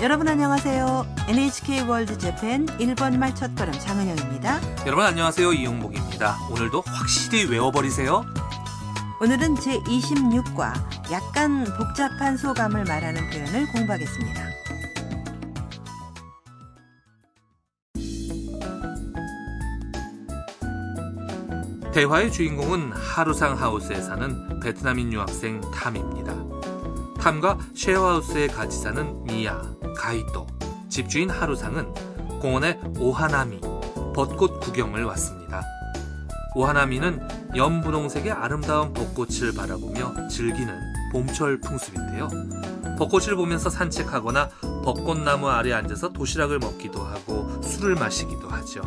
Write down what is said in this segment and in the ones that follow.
여러분 안녕하세요. NHK 월드 재팬 1번말 첫걸음 장은영입니다. 여러분 안녕하세요. 이용복입니다. 오늘도 확실히 외워버리세요. 오늘은 제26과 약간 복잡한 소감을 말하는 표현을 공부하겠습니다. 대화의 주인공은 하루상 하우스에 사는 베트남인 유학생 탐입니다. 탐과 쉐어하우스에 같이 사는 미야, 가이토, 집주인 하루상은 공원의 오하나미, 벚꽃 구경을 왔습니다. 오하나미는 연분홍색의 아름다운 벚꽃을 바라보며 즐기는 봄철 풍습인데요. 벚꽃을 보면서 산책하거나 벚꽃나무 아래 앉아서 도시락을 먹기도 하고 술을 마시기도 하죠.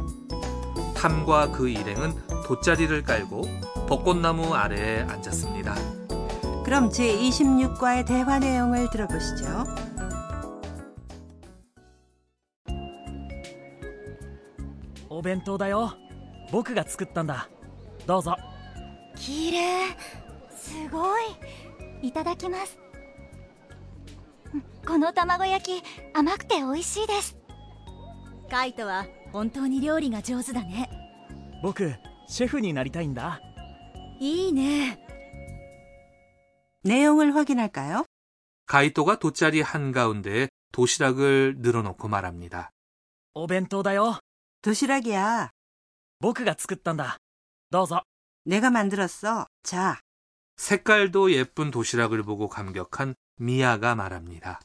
탐과 그 일행은 돗자리를 깔고 벚꽃나무 아래에 앉았습니다. 그럼 제26과의 대화 내용을 들어보시죠. お弁当だよ僕が作ったんだどうぞきれいすごいいただきますうんこの卵焼き甘くて美味しいですカイトは本当に料理が上手だね僕シェフになりたいんだいいね 내용을 확인할까요? 가이토가 돗자리 한가운데에 도시락을 늘어놓고 말합니다. お弁当だよ 도시락이야. 僕が作ったんだどうぞ 내가 만들었어. 자, 색깔도 예쁜 도시락을 보고 감격한 미아가 말합니다.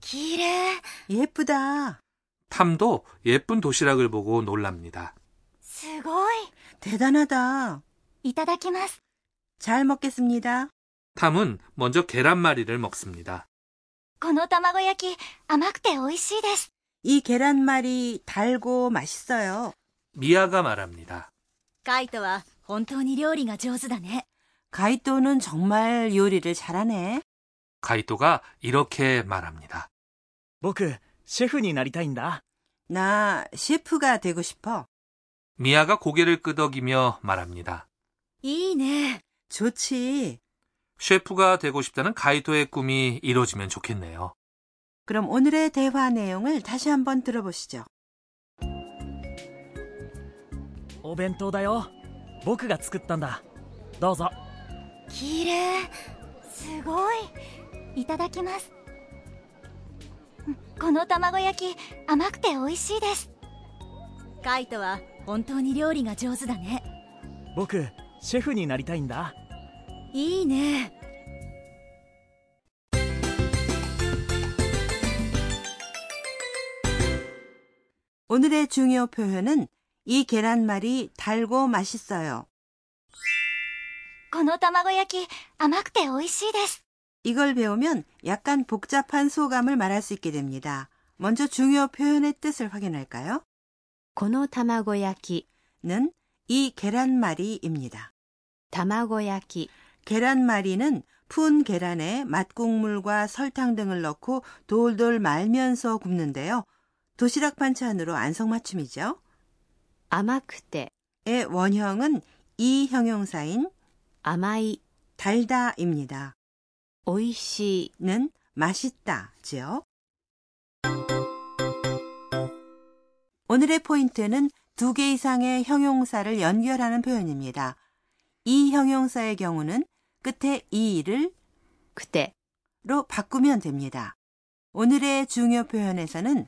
きれい 예쁘다. 탐도 예쁜 도시락을 보고 놀랍니다. すごい 대단하다. いただきます 잘 먹겠습니다. 탐은 먼저 계란말이를 먹습니다. この卵焼き甘くて美味しいです 이 계란말이 달고 맛있어요. 미아가 말합니다. カイトは本当に料理が上手だね 가이토는 정말 요리를 잘하네. 가이토가 이렇게 말합니다. 僕シェフになりたいんだ 나 셰프가 되고 싶어. 미아가 고개를 끄덕이며 말합니다. いいね 좋지. 셰프가 되고 싶다는 가이토의 꿈이 이루어지면 좋겠네요. 그럼 오늘의 대화 내용을 다시 한번 들어보시죠. お弁当だよ僕が作ったんだどうぞきれいすごいいただきますうんこの卵焼き甘くて美味しいですカイトは本当に料理が上手だね僕シェフになりたいんだいいね 오늘의 중요 표현은 이 계란말이 달고 맛있어요. この卵焼き甘くて美味しいです 이걸 배우면 약간 복잡한 소감을 말할 수 있게 됩니다. 먼저 중요 표현의 뜻을 확인할까요? この卵焼き、 는 이 계란말이입니다. 卵焼き、 계란말이는 푼 계란에 맛국물과 설탕 등을 넣고 돌돌 말면서 굽는데요. 도시락 반찬으로 안성맞춤이죠. 아마 그때의 원형은 이 형용사인 아마이 달다입니다. 오이시는 맛있다지요. 오늘의 포인트는 두 개 이상의 형용사를 연결하는 표현입니다. 이 형용사의 경우는 끝에 이를 그때로 바꾸면 됩니다. 오늘의 중요 표현에서는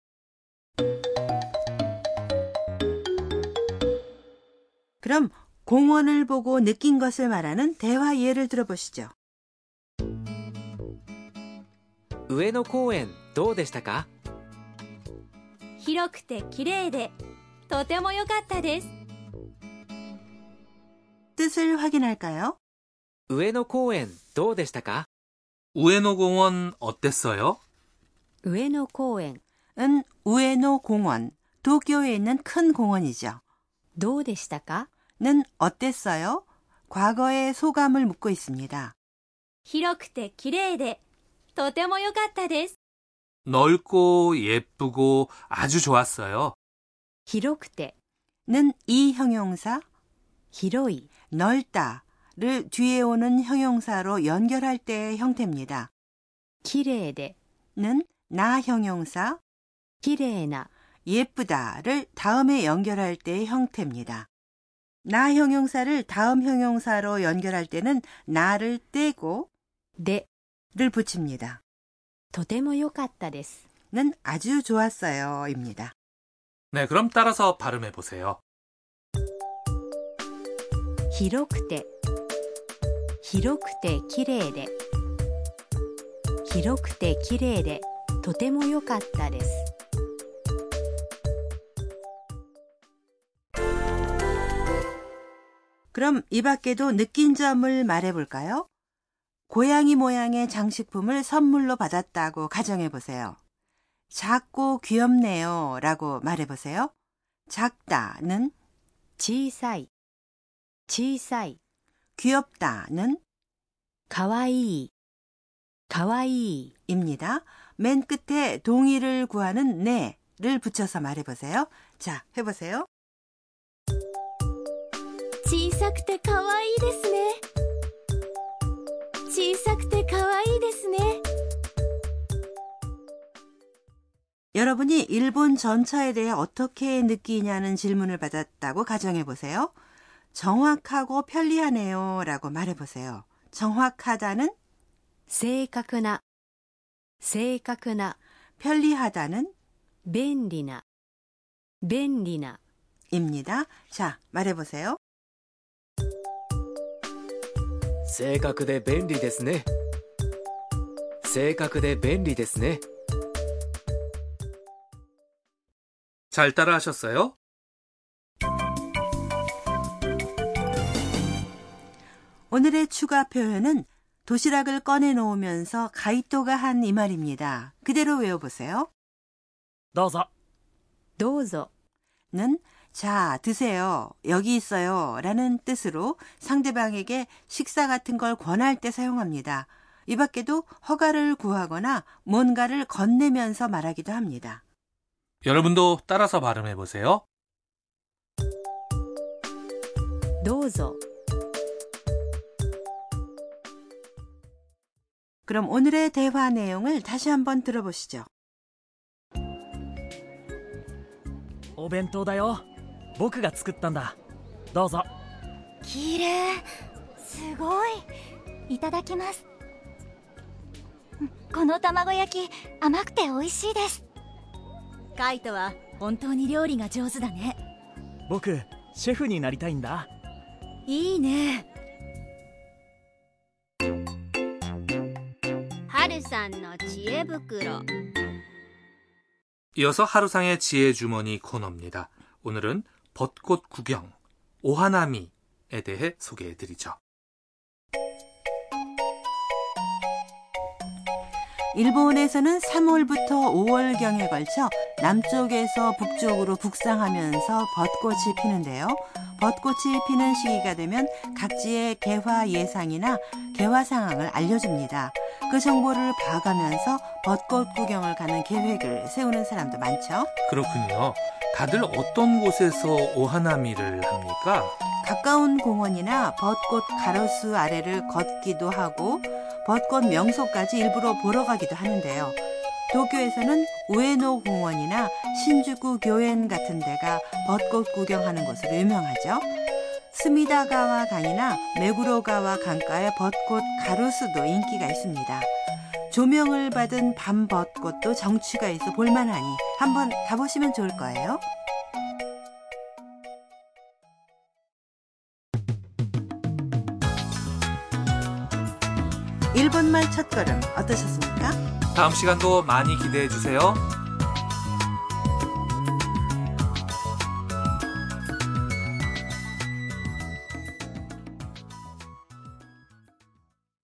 그럼 공원을 보고 느낀 것을 말하는 대화 예를 들어보시죠. 上野公園どうでしたか広くて綺麗でとても良かったです 뜻을 확인할까요? 上野公園どうでしたか 우에노 공원 어땠어요? 上野公園、 은 우에노 공원 도쿄에 있는 큰 공원이죠. どうでしたか 는 어땠어요? 과거의 소감을 묻고 있습니다. 広くて綺麗でとても良かったです 넓고 예쁘고 아주 좋았어요. 広くて 는 이 형용사 広い 넓다를 뒤에 오는 형용사로 연결할 때의 형태입니다. 綺麗で 는 나 형용사 綺麗な 예쁘다를 다음에 연결할 때의 형태입니다. 나 형용사를 다음 형용사로 연결할 때는 나를 떼고 で 를 붙입니다. とても良かったです 는 아주 좋았어요. 입니다. 네, 그럼 따라서 발음해 보세요. 広くて広くて綺麗で広くて綺麗でとても良かったです 그럼 이 밖에도 느낀 점을 말해볼까요? 고양이 모양의 장식품을 선물로 받았다고 가정해보세요. 작고 귀엽네요 라고 말해보세요. 작다는 지사이, 지사이. 귀엽다는 가와이, 가와이입니다. 맨 끝에 동의를 구하는 네를 붙여서 말해보세요. 자, 해보세요. さくて可愛いですね小さくて可愛いですね 여러분이 일본 전차에 대해 어떻게 느끼냐는 질문을 받았다고 가정해 보세요. 정확하고 편리하네요 라고 말해 보세요. 정확하다는 正確な正確な 편리하다는 便利な便利な 입니다. 자, 말해 보세요. 正確で便利ですね正確で便利ですね 잘 따라 하셨어요? 오늘의 추가 표현은 도시락을 꺼내 놓으면서 가이토가 한 이 말입니다. 그대로 외워 보세요. どうぞどうぞ 는 자, 드세요. 여기 있어요. 라는 뜻으로 상대방에게 식사 같은 걸 권할 때 사용합니다. 이 밖에도 허가를 구하거나 뭔가를 건네면서 말하기도 합니다. 여러분도 따라서 발음해 보세요. どうぞ 그럼 오늘의 대화 내용을 다시 한번 들어보시죠. お弁当だよ 僕が作ったんだどうぞ綺麗すごいいただきますうんこの卵焼き甘くて美味しいですカイトは本当に料理が上手だね僕シェフになりたいんだいいね春さんの知恵袋 이어서 하루상의 지혜 주머니 코너입니다. 오늘은 벚꽃 구경, 오하나미에 대해 소개해 드리죠. 일본에서는 3월부터 5월경에 걸쳐 남쪽에서 북쪽으로 북상하면서 벚꽃이 피는데요. 벚꽃이 피는 시기가 되면 각지의 개화 예상이나 개화 상황을 알려줍니다. 그 정보를 봐가면서 벚꽃 구경을 가는 계획을 세우는 사람도 많죠. 그렇군요. 다들 어떤 곳에서 오하나미를 합니까? 가까운 공원이나 벚꽃 가로수 아래를 걷기도 하고 벚꽃 명소까지 일부러 보러 가기도 하는데요. 도쿄에서는 우에노 공원이나 신주쿠 교엔 같은 데가 벚꽃 구경하는 곳으로 유명하죠. 스미다가와 강이나 메구로가와 강가의 벚꽃 가로수도 인기가 있습니다. 조명을 받은 밤 벚꽃도 정취가 있어 볼만하니 한번 가보시면 좋을 거예요. 일본말 첫걸음 어떠셨습니까? 다음 시간도 많이 기대해 주세요.